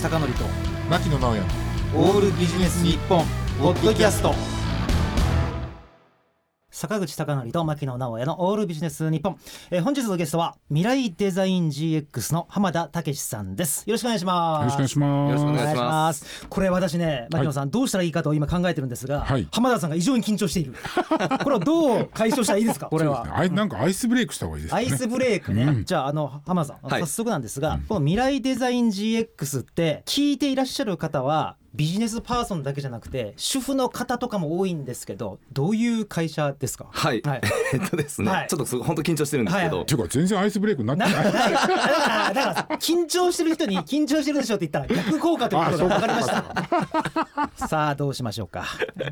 口貴則と牧野直哉オールビジネス日本ポッドキャスト。坂口貴則と牧野直哉のオールビジネス日本、えー、本日のゲストは未来デザイン GX の浜田武さんです。よろしくお願いします。よろしくお願いします。よろしくお願いします。これ私ね牧野さん、どうしたらいいかと今考えてるんですが、はい。浜田さんが異常に緊張している。これはどう解消したらいいですか？これは。ねなんかアイスブレイクした方がいいですかね。アイスブレイクね、うん。じゃああの浜田さん、はい。早速なんですが、この未来デザイン GX って聞いていらっしゃる方はビジネスパーソンだけじゃなくて主婦の方とかも多いんですけどどういう会社ですか？はい、はい。えっとですね、はい。ちょっと本当緊張してるんですけど、はい。はいていうか全然アイスブレイクになってなない。だからだからだからさ緊張してる人に緊張してるでしょって言ったら逆効果ということが分か。りました。さあどうしましょうか。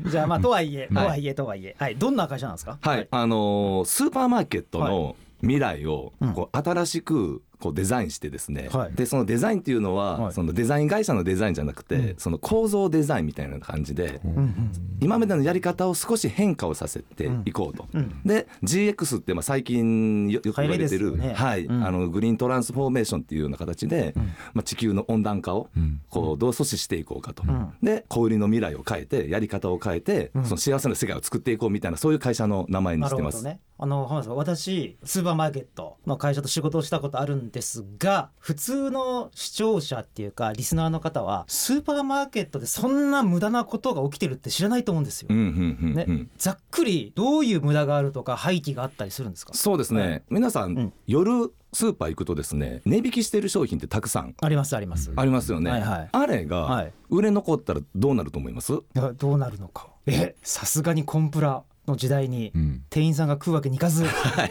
じゃあまあとはいえとはいえとはいえはい。どんな会社なんですか？はい、あのースーパーマーケットの未来をうん。こう新しくこうデザインしてですね、はい。でそのデザインっていうのは、はい。そのデザイン会社のデザインじゃなくて、うん。その構造デザインみたいな感じで、うんうん今までのやり方を少し変化をさせていこうと。うん。で GX ってまあ最近よよく言われてる、はい。うん。あのグリーントランスフォーメーションっていうような形で、うん。まあ、地球の温暖化をうん。こうどう阻止していこうかと、うん。で小売りの未来を変えてやり方を変えて、うん。その幸せな世界を作っていこうみたいなそういう会社の名前にしてます。なるほどね。あの浜田さん私スーパーマーケットの会社と仕事をしたことあるんですが普通の視聴者っていうかリスナーの方はスーパーマーケットでそんな無駄なことが起きてるって知らないと思うんですよ。ねうん。ざっくりどういう無駄があるとか廃棄があったりするんですか？そうですね、はい皆さん、うん。夜スーパー行くとですね値引きしてる商品ってたくさん。ありますあります。ありますよね、はいはい。あれがはい。売れ残ったらどうなると思います、いやどうなるのか。えさすがにコンプラの時代にうん。店員さんが食うわけにいかず い。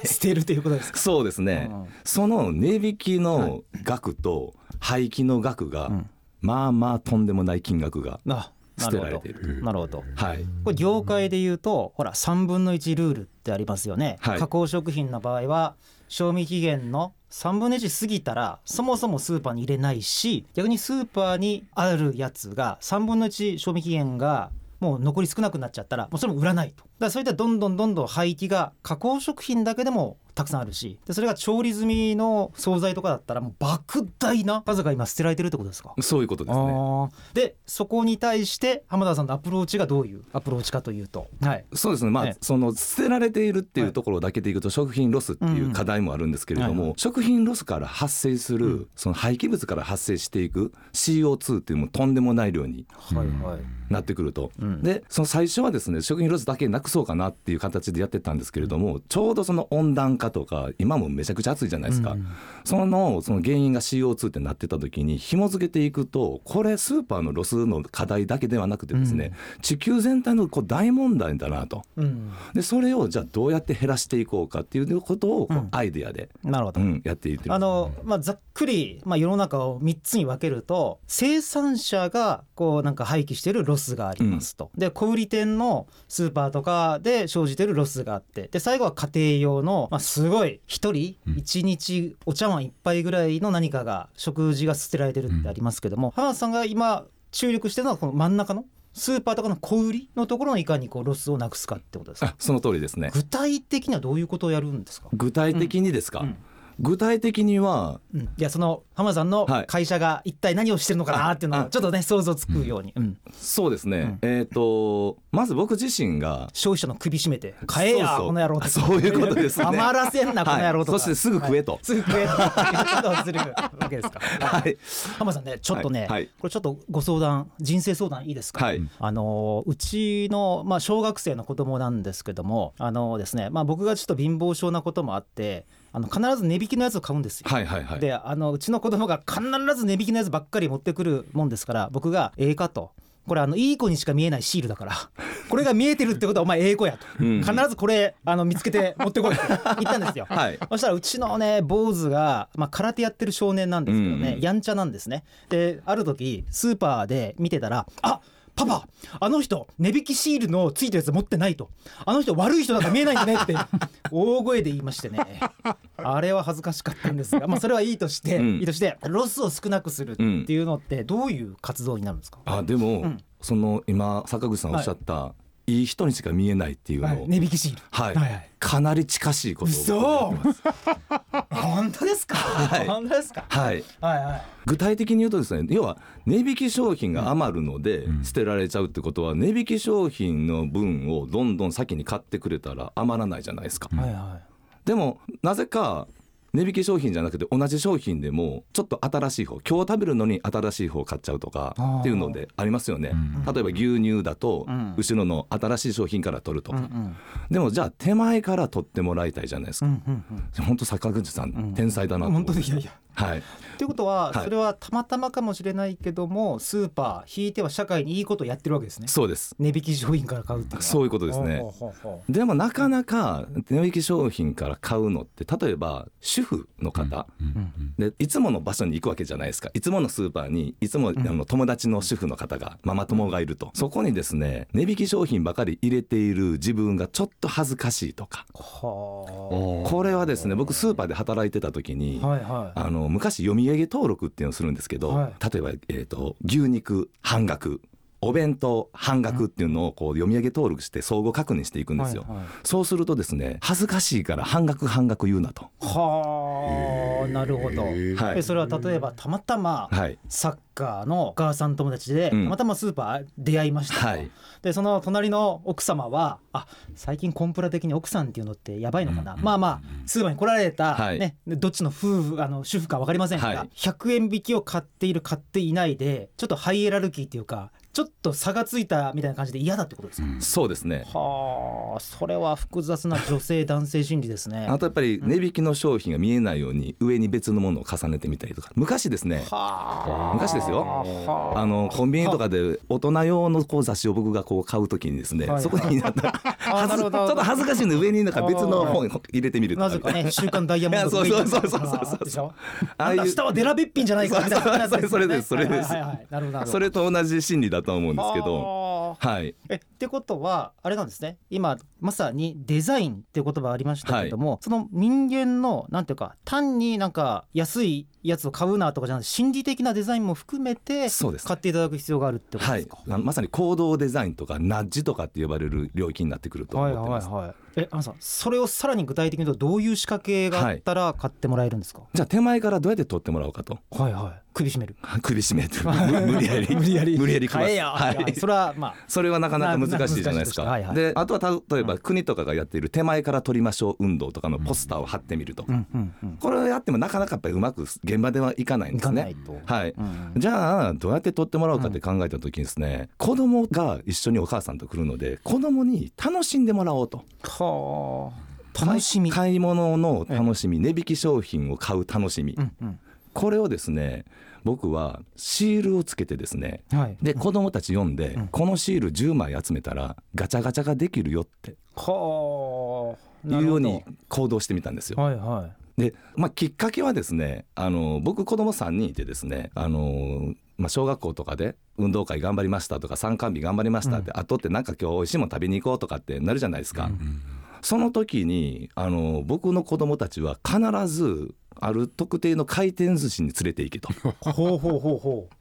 捨てるということですか？そうですね、うん。その値引きの額と廃棄の額が、うん。まあまあとんでもない金額が捨てられている。なるほど。はい。これ業界で言うとほら3分の1ルールってありますよね、はい。加工食品の場合は賞味期限の3分の1過ぎたらそもそもスーパーに入れないし逆にスーパーにあるやつが3分の1賞味期限がもう残り少なくなっちゃったらもうそれも売らないとだからそれでどんどんどんどん廃棄が加工食品だけでもたくさんあるしでそれが調理済みの惣菜とかだったらもう莫大な数が今捨てられてるってことですか？そういうことですね。でそこに対して濱田さんのアプローチがどういうアプローチかというと、はい、そうですね。まあ、ええ。その捨てられているっていうところだけでいくと食品ロスっていう課題もあるんですけれども、うんうんはい食品ロスから発生する、その廃棄物から発生していく CO2 っていうのもとんでもない量にはいはい。なってくると、うん。でその最初はですね食品ロスだけなくそうかなっていう形でやってたんですけれどもちょうどその温暖化とか今もめちゃくちゃ暑いじゃないですか、うん。そのその原因が CO2 ってなってた時に紐付けていくとこれスーパーのロスの課題だけではなくてですね、地球全体のこう大問題だなと。うん、でそれをじゃあどうやって減らしていこうかっていうことをアイデアで、なるほど、うんやっていってる。あのまあ、ざっくり、まあ、世の中を3つに分けると生産者がこうなんか廃棄してるロスがありますと、で小売店のスーパーとかで生じてるロスがあってで最後は家庭用の、まあ、すごい1人1日お茶碗一杯ぐらいの何かが食事が捨てられてるってありますけども、濱田さんが今注力してるのはこの真ん中のスーパーとかの小売りのところのいかにこうロスをなくすかってことですか？あその通りですね。具体的にはどういうことをやるんですか？具体的にですか、うん具体的にはうん、いやその浜田さんのはい。会社が一体何をしてるのかなっていうのあをちょっとね想像つくように、うん。そうですね、うん。えっ、とまず僕自身が消費者の首絞めて「買えやこの野郎」そういうことですね。余らせんなこの野郎とか、はいそしてすぐ食えと。はいすぐ食えと。するわけですか、はい。浜田さんねちょっとね、はい。はい。これちょっとご相談人生相談いいですか、はい。あのうちの、まあ、小学生の子供なんですけどもあのですね、まあ、僕がちょっと貧乏症なこともあってあの必ず値引きのやつを買うんですよ。はいはいはいであのうちの子供が必ず値引きのやつばっかり持ってくるもんですから僕が「ええか」と。これあのいい子にしか見えないシールだから これが見えてるってことはお前ええ子やと、うん必ずこれあの見つけて持ってこいって言ったんですよ。はいそしたらうちのね坊主が、まあ、空手やってる少年なんですけどね、うんやんちゃなんですね。である時スーパーで見てたら「あパパあの人値引きシールのついたやつ持ってないと。あの人悪い人だから見えないんだねって。大声で言いましてね。あれは恥ずかしかったんですが、まあ、それはいいとして、うん。いいとしてロスを少なくするっていうのってどういう活動になるんですか、あでも、うん。その今坂口さんおっしゃった、いい人にしか見えないっていうのを、はい。値引きシール。はい。はいはい。かなり近しいことを嘘。本当ですか、はい。本当ですか？はい。はいはい。具体的に言うとですね要は値引き商品が余るので捨てられちゃうってことは値引き商品の分をどんどん先に買ってくれたら余らないじゃないですか。はいはでもなぜか値引き商品じゃなくて同じ商品でもちょっと新しい方今日食べるのに新しい方買っちゃうとかっていうのでありますよね。ん。例えば牛乳だとうん。後ろの新しい商品から取るとか、んでもじゃあ手前から取ってもらいたいじゃないですか。うんうんうん。本当坂口さん、ん。天才だなと思って本当いやいやはい、ということは、はい。それはたまたまかもしれないけどもスーパー引いては社会にいいことをやってるわけですね。そうです。値引き商品から買うっていうそういうことですね。でもなかなか値引き商品から買うのって例えば主婦の方、でいつもの場所に行くわけじゃないですか。いつものスーパーにいつも、あの友達の主婦の方がママ友がいると、そこにですね値引き商品ばかり入れている自分がちょっと恥ずかしいとか。はこれはですね僕スーパーで働いてた時に、あはいはい。あの昔読み上げ登録っていうのをするんですけど、はい。例えば、えー、と牛肉半額お弁当半額っていうのをこう読み上げ登録して相互確認していくんですよ。はいはい。そうするとですね恥ずかしいから半額半額言うなと。はあなるほど、はい。でそれは例えばたまたまはい。サッカーのお母さん友達で、うん。たまたまスーパー出会いましたと、はい。でその隣の奥様はあ最近コンプラ的に奥さんっていうのってやばいのかな、まあまあスーパーに来られた、はい。ね、でどっちの夫婦あの主婦か分かりませんが、はい。100円引きを買っている買っていないでちょっとハイエラルキーっていうかちょっと差がついたみたいな感じで嫌だってことですか、そうですね。はあそれは複雑な女性男性心理ですね。あとやっぱり値引きの商品が見えないように上に別のものを重ねてみたりとか。昔ですね。はあ。昔ですよ。はあ。あのコンビニとかで大人用のこう雑誌を僕がこう買うときにですね、はいそこになった あなるほど。ちょっと恥ずかしいので上になんか別の本入れてみるとかなぜかね、週刊ダイヤモンドそうそうそうそうそうそうでしょああいう下はデラべっぴんじゃないかみたいなそれですそれですはいはいはいなるほどなるほど。それと同じ心理だと思うんですけどど。はい。えってことはあれなんですね。今まさにデザインっていう言葉ありましたけども、その人間のなんていうか単になんか安いやつを買うなとかじゃなくて心理的なデザインも含めて買っていただく必要があるってことはいですか、あのまさに行動デザインとかナッジとかって呼ばれる領域になってくると思ってます、はいえあのさんそれをさらに具体的に言うとどういう仕掛けがあったら買ってもらえるんですか、じゃあ手前からどうやって取ってもらおうかと。はい、はい。首絞める。首絞めて。む無理やり。無理やり。無理やり買えや、はい。それはまあ。それはなかなか難しいじゃないですか。はいはい。であとは例えば国とかがやっている手前から取りましょう運動とかのポスターを貼ってみるとか、うんうんうん。これをやってもなかなかやっぱりうまく現場ではいかないんですね。ないと、はい。うんじゃあどうやって取ってもらおうかって考えた時にですね、子供が一緒にお母さんと来るので子供に楽しんでもらおうと。はあ楽しみ、買い物の楽しみ値引き商品を買う楽しみ、うんうん。これをですね僕はシールをつけてですねはい、で子供たち読んで、うん。このシール10枚集めたらガチャガチャができるよって。はあ。いうように行動してみたんですよ。はいはで、まあ、きっかけはですねあの僕子供3人いてですねあの、まあ、小学校とかで運動会頑張りましたとか参観日頑張りましたって、あとってなんか今日美味しいもの食べに行こうとかってなるじゃないですか。その時にあの僕の子供たちは必ずある特定の回転寿司に連れて行けと。いほうほうほうほう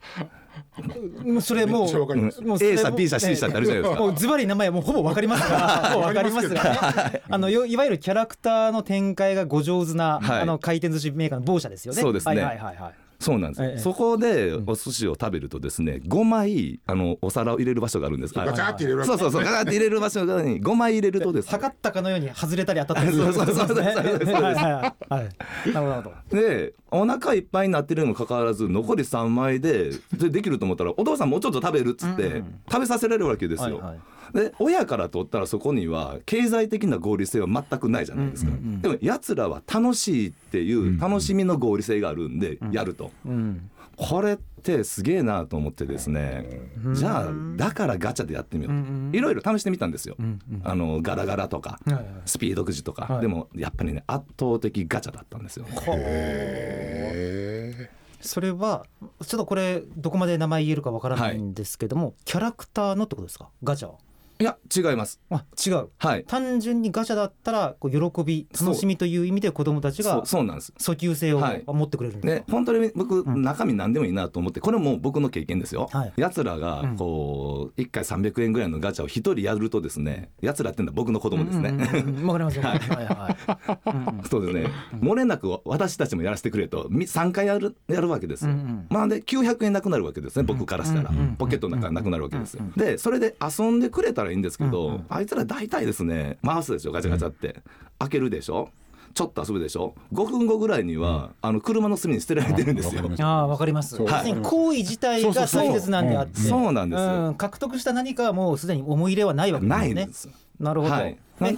もうそれもうめっちゃわかりますもう A 社も B 社 C 社ってあるじゃないですか。もうズバリ名前はもうほぼわかりますが、もうわかりますがね。あのよいわゆるキャラクターの展開がご上手な、はいあの回転寿司メーカーの某社ですよね。そうですねはいはいはいはい。そうなんです、ええそこでお寿司を食べるとですね5枚あのお皿を入れる場所があるんですガチャって入れるそうそうそうガチャって入れる場所が5枚入れるとですね測ったかのように外れたり当たったりするそうそうそうそうはいはいはいはい。なるほどなるほど。でお腹いっぱいになってるにもかかわらず残り3枚ででできると思ったらお父さんもうちょっと食べるっつって、うんうん食べさせられるわけですよ。はいはいで親から取ったらそこには経済的な合理性は全くないじゃないですか。うんうんうんでもやつらは楽しいっていう楽しみの合理性があるんでやると。うん。これってすげえなと思ってですね、じゃあだからガチャでやってみよう、うんうんいろいろ試してみたんですよ、うんうんあのガラガラとか、はいはいスピードくじとか、はい。でもやっぱりね圧倒的ガチャだったんですよ、へそれはちょっとこれどこまで名前言えるかわからないんですけども、キャラクターのってことですか？ガチャはいや違います。あ違う。はい。単純にガチャだったらこう喜び楽しみという意味で子どもたちがそうそうなんです。訴求性をはい。持ってくれるんですでか、本当に僕、ん。中身何でもいいなと思ってこれも僕の経験ですよ、はいやつらがうん。こう1回300円ぐらいのガチャを1人やるとですねやつらっていうのは僕の子供ですね、うんうんうんうん。わかりますよ。はい。はい。うんうん。そうですね、漏れなく私たちもやらせてくれと3回やるやるわけですよ、うんうん。まあで900円なくなるわけですね僕からしたら、うんうんポケットの中なくなるわけです。でそれで遊んでくれたらいいんですけど、うんうんあいつら大体ですね回すでしょガチャガチャって、開けるでしょちょっと遊ぶでしょ5分後ぐらいには、あの車の隅に捨てられてるんですよ。ああわかります。そう要するに行為自体が大切なんであって、そうなんですよ、うん。獲得した何かはもうすでに思い入れはないわけですよね。ないんで。す。なるほど。はい。で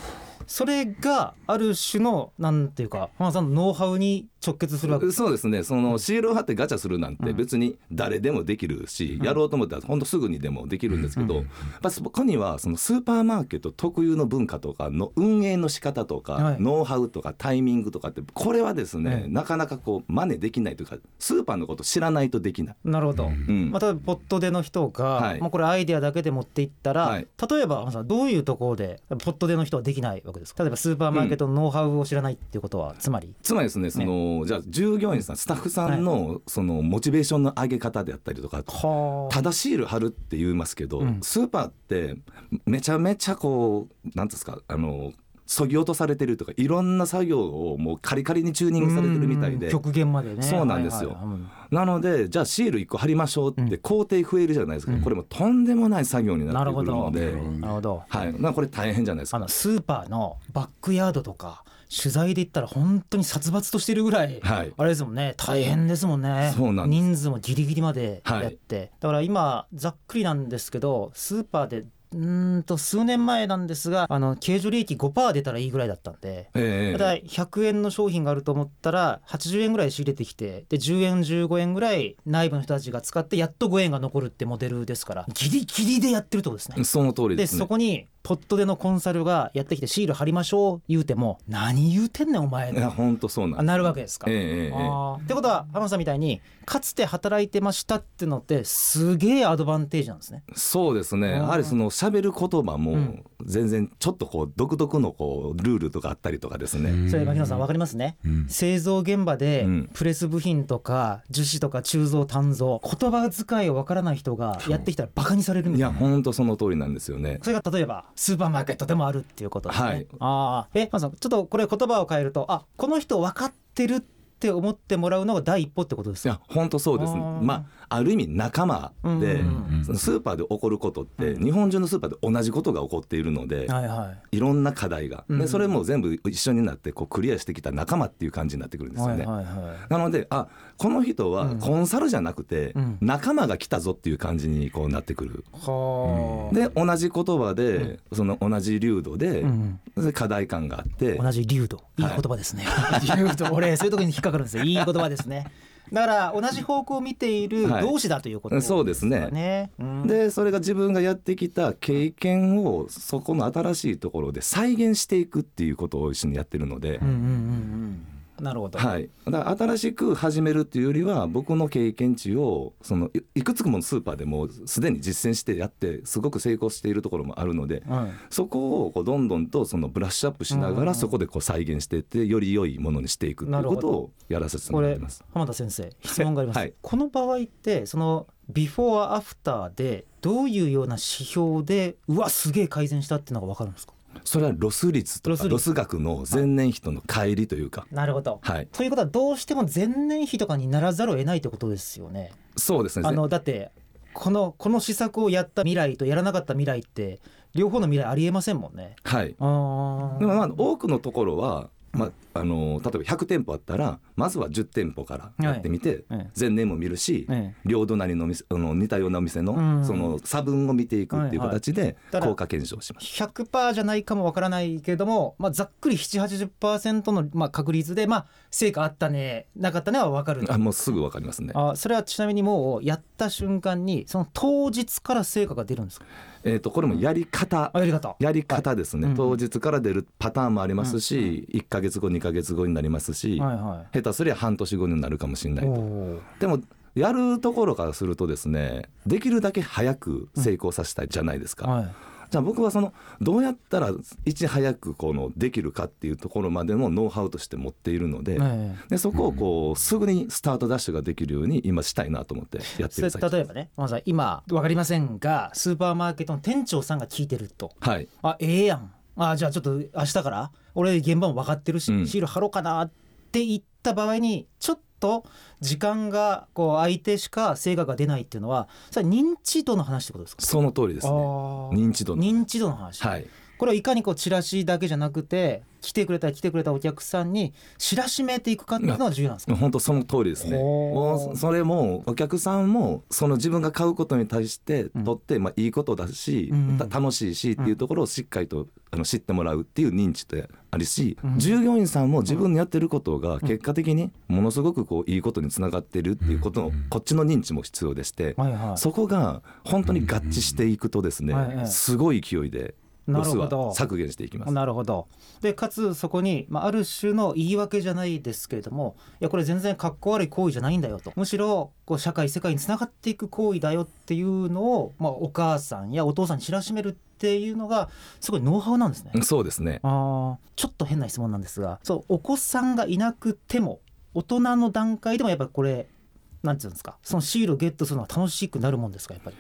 それがある種のなんていうか浜田さんのノウハウに直結するわけ。です。そうですね。そのシールを貼ってガチャするなんて別に誰でもできるし、やろうと思ったら本当すぐにでもできるんですけど、やっぱそこにはそのスーパーマーケット特有の文化とかの運営の仕方とか、はい。ノウハウとかタイミングとかってこれはですね、ええなかなかこう真似できないというかスーパーのこと知らないとできない。なるほど。うん。まあ、例えばポットでの人が、はい。まあ、これアイデアだけで持っていったら、はい。例えば浜田さんどういうところでポットでの人はできないわけですか？例えばスーパーマーケットのノウハウを知らないっていうことは、つまり？つまりですねそのじゃあ従業員さんスタッフさんのそのモチベーションの上げ方であったりとかはただシール貼るって言いますけど、うん。スーパーってめちゃめちゃこうなんていうんですかあのそぎ落とされてるとかいろんな作業をもうカリカリにチューニングされてるみたいで。極限までね。そうなんですよ。はいはい。はいうん。なのでじゃあシール1個貼りましょうって工程増えるじゃないですか、これもとんでもない作業になってくるので。なるほど。なるほど。はい、なこれ大変じゃないですか。あのスーパーのバックヤードとか取材で言ったら本当に殺伐としてるぐらい、はい。あれですもんね。大変ですもんね。そうなん人数もギリギリまでやって、だから今ざっくりなんですけどスーパーでうーんと数年前なんですがあの経常利益5%出たらいいぐらいだったんで。ええだい100円の商品があると思ったら80円ぐらい仕入れてきてで10円15円ぐらい内部の人たちが使ってやっと5円が残るってモデルですからギリギリでやってるってことですね。その通りでですねそこにポットでのコンサルがやってきてシール貼りましょう言うても何言うてんねんお前いや本当そうなんなるわけですか。ええええってことは浜田さんみたいにかつて働いてましたっていうのってすげえアドバンテージなんですね。そうですね。やはりその喋る言葉うもん。全然ちょっとこう独特のこうルールとかあったりとかですね、それ牧野さん分かりますね、うん。製造現場でうん。プレス部品とか樹脂とか鋳造鍛造言葉遣いを分からない人がやってきたらバカにされるみいたいな。や本当その通りなんですよね。それが例えばスーパーマーケットでもあるっていうことですね。はいああ、え、まずちょっとこれ言葉を変えると、あ、この人分かってるって思ってもらうのが第一歩ってことですか？いや本当そうですねまあある意味仲間で、スーパーで起こることって、うん。日本中のスーパーで同じことが起こっているので、はいろんな課題が、うん。でそれも全部一緒になってこうクリアしてきた仲間っていう感じになってくるんですよね。なのであこの人はコンサルじゃなくて、うん。仲間が来たぞっていう感じにこうなってくる。はあ。で同じ言葉で、その同じ流度で,、課題感があって。同じ流度いい言葉ですね、流度俺そういうところに引っかかるんですよ。いい言葉ですねだから同じ方向を見ているはい。同士だということそうですねね、うん。でそれが自分がやってきた経験をそこの新しいところで再現していくっていうことを一緒にやってるので、うんうんうんうんなるほど、はい、だから新しく始めるっていうよりは僕の経験値をそのいいくつものスーパーでもすでに実践してやってすごく成功しているところもあるのでうん。そこをこうどんどんとそのブラッシュアップしながらそこでこう再現していってより良いものにしていくっていうことをやらせてもらってます。濱田先生質問があります、はい。この場合ってそのビフォーアフターでどういうような指標でうわすげえ改善したっていうのが分かるんですか？それはロス率とロス率。かロス額の前年比との乖離というか、なるほど、はい、ということはどうしても前年比とかにならざるを得ないってことですよね。そうですね。あのだってこのこの施策をやった未来とやらなかった未来って両方の未来ありえませんもんね。はい。あー。でもまあ多くのところは、まあ、あの例えば100店舗あったらまずは10店舗からやってみて、ええ。前年も見るし、ええ。両隣の店あの似たようなお店の,、うん。その差分を見ていくっていう形で効果検証します。100%じゃないかもわからないけれども、まあ、ざっくり780%のまあ確率で、まあ、成果あったねなかったねは分かるあもうすぐわかりますね。あそれはちなみにもうやった瞬間にその当日から成果が出るんですか？えっ、とこれもやり方。あやり方。やり方ですね、はい。うん当日から出るパターンもありますし、1か月後2か月後になりますし、はいは下手すりゃ半年後になるかもしれないいと。でもやるところからするとですねできるだけ早く成功させたいじゃないですか。はいじゃあ僕はそのどうやったらいち早くこのできるかっていうところまでのノウハウとして持っているので,、ええ。でそこをこうすぐにスタートダッシュができるように今したいなと思ってやってる例えばねまず今分かりませんがスーパーマーケットの店長さんが聞いてると。はい。あええやん。あじゃあちょっと明日から俺現場も分かってるし、うん。シール貼ろうかなって言った場合にちょっと時間がこう相手しか成果が出ないっていうのはそれは認知度の話ってことですか？その通りですね。認知度の認知度の話、はいこれをいかにこうチラシだけじゃなくて来てくれた来てくれたお客さんに知らしめていくかっていうのが重要なんですか？本当その通りですね。もうそれもお客さんもその自分が買うことに対してとってまあいいことだし、楽しいしっていうところをしっかりとあの知ってもらうっていう認知であるし、うん従業員さんも自分のやってることが結果的にものすごくこういいことにつながってるっていうことのこっちの認知も必要でして、そこが本当に合致していくとですね、すごい勢いでロスなるほどは削減していきます。なるほどでかつそこに、まあ、ある種の言い訳じゃないですけれどもいやこれ全然かっこ悪い行為じゃないんだよとむしろこう社会世界につながっていく行為だよっていうのを、まあ、お母さんやお父さんに知らしめるっていうのがすごいノウハウなんですね。そうですねあーちょっと変な質問なんですがそうお子さんがいなくても大人の段階でもやっぱりこれなんていうんですかそのシールをゲットするのは楽しくなるもんですかやっぱり。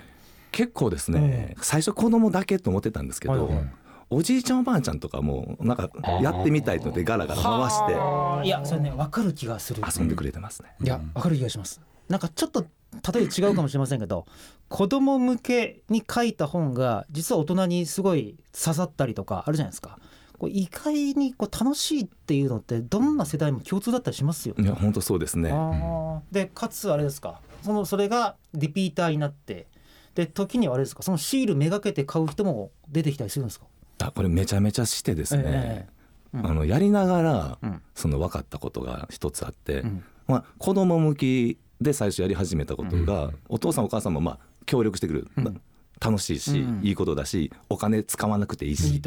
結構ですね、最初子供だけと思ってたんですけど、はいはい。おじいちゃんおばあちゃんとかもなんかやってみたいのでガラガラ回していやそれね分かる気がする。遊んでくれてますね。いや分かる気がします。なんかちょっと例え違うかもしれませんけど子供向けに書いた本が実は大人にすごい刺さったりとかあるじゃないですか。こう意外にこう楽しいっていうのってどんな世代も共通だったりしますよ。いや本当そうですね。でかつあれですか。そのそれがリピーターになってで時にはあれですか？そのシールめがけて買う人も出てきたりするんですか？あこれめちゃめちゃしてですね、ええうん。あのやりながらうん。その分かったことが一つあって、うん。まあ、子供向きで最初やり始めたことが、お父さんお母さんもまあ協力してくれる、うん。楽しいし、うん。いいことだしお金使わなくていいし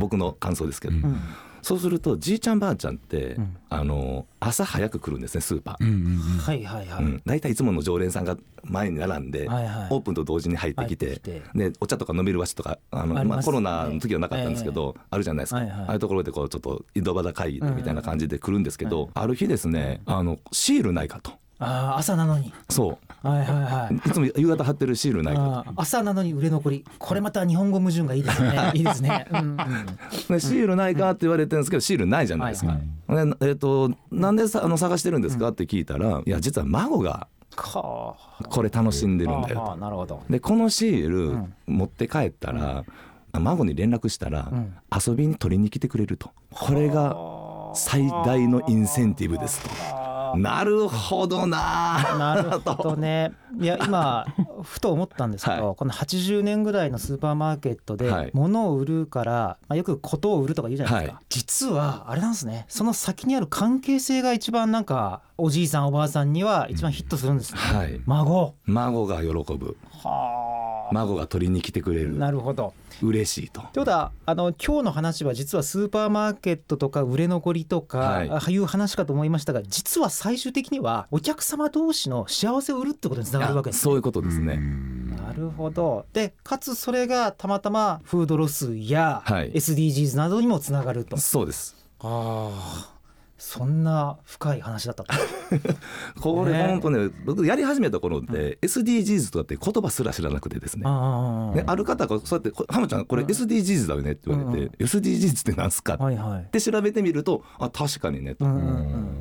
僕の感想ですけど、うんそうするとじいちゃんばあちゃんって、うん。あの朝早く来るんですねスーパー。うんうんうん。はいはいはい、うん、大体いつもの常連さんが前に並んで、はいはい。オープンと同時に入ってきてでお茶とか飲める場所とかあのまあ、コロナの時はなかったんですけど、あるじゃないですか、はいはい。ああいうところでこうちょっと井戸端会議みたいな感じで来るんですけど、うん。ある日ですねあのシールないかとああ朝なのに。そはいはいはい。ういつも夕方貼ってるシールないかあー朝なのに売れ残り。これまた日本語矛盾がいいですね。いいですね、うん。うん、シールないかって言われてるんですけどシールないじゃないですか。はいでえっとなんでさあの探してるんですか？って聞いたら、いや実は孫がかこれ楽しんでるんだあよなるほど。でこのシールん。持って帰ったら、孫に連絡したら、うん。遊びに取りに来てくれると。これが最大のインセンティブですとなるほどな。なるほどね。いや今ふと思ったんですけど、はい。この80年ぐらいのスーパーマーケットではい。物を売るから、まあ、よくことを売るとか言うじゃないですか、はい。実はあれなんですね。その先にある関係性が一番なんかおじいさんおばあさんには一番ヒットするんですね、はい。孫。孫が喜ぶ。はあ孫が取りに来てくれる。なるほど。嬉しいと。ということはあの今日の話は実はスーパーマーケットとか売れ残りとか、はい。ああいう話かと思いましたが実は最終的にはお客様同士の幸せを売るってことにつながるわけですね。そういうことですね、なるほど。でかつそれがたまたまフードロスやはい。SDGs などにもつながると、そうです。ああそんな深い話だったと。これね。本当ね僕やり始めた頃って SDGs とかって言葉すら知らなくてですね。あね、ある方がそうやって「浜ちゃんこれ SDGs だよね」って言われて「SDGs ってなんすか?」って調べてみると「あ確かにね」と。うん。うん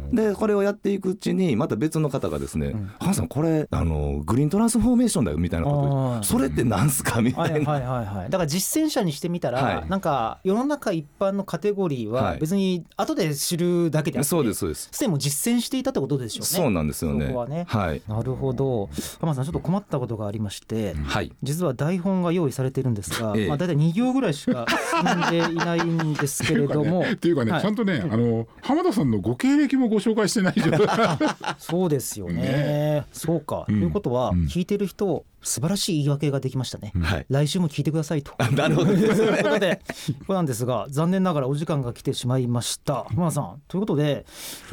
うん。でこれをやっていくうちにまた別の方がですねん「浜さんこれあのグリーントランスフォーメーションだよ」みたいなことそれってなんすか?」みたいな。はいはいはいはい。だから実践者にしてみたら、はい。なんか世の中一般のカテゴリーははい。別に後で知るだけであって、そうですそうです。すでにもう実践していたってことでしょうね。そうなんですよね。そこはね。はい。なるほど。浜田さんちょっと困ったことがありまして、はい。実は台本が用意されてるんですが、ええ。まあ、大体2行ぐらいしか進んでいないんですけれども。っていうかね、はい。ちゃんとね、あの浜田さんのご経歴もご紹介してない状態。そうですよね。ね。そうか、うん。ということはうん。聞いてる人素晴らしい言い訳ができましたね、はい。来週も聞いてくださいと。なるほど。ということでこれなんですが残念ながらお時間が来てしまいました。浜田さん。ということで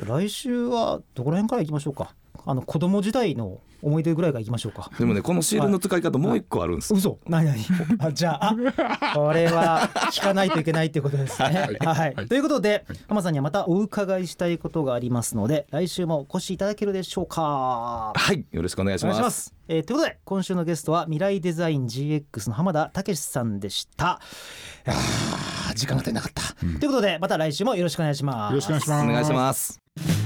来週はどこら辺からいきましょうか？あの子供時代の思い出ぐらいがいきましょうか。でもねこのシールの使い方もう一個あるんですよ。嘘。何何？あじゃああこれは聞かないといけないってことですね。はい、ということで浜さんにはまたお伺いしたいことがありますので来週もお越しいただけるでしょうか？はい。よろしくお願いします。お願いします。えーということで今週のゲストは未来デザイン GX の浜田武さんでした。時間が足りなかった、ということでまた来週もよろしくお願いします。よろしくお願いします。お願いします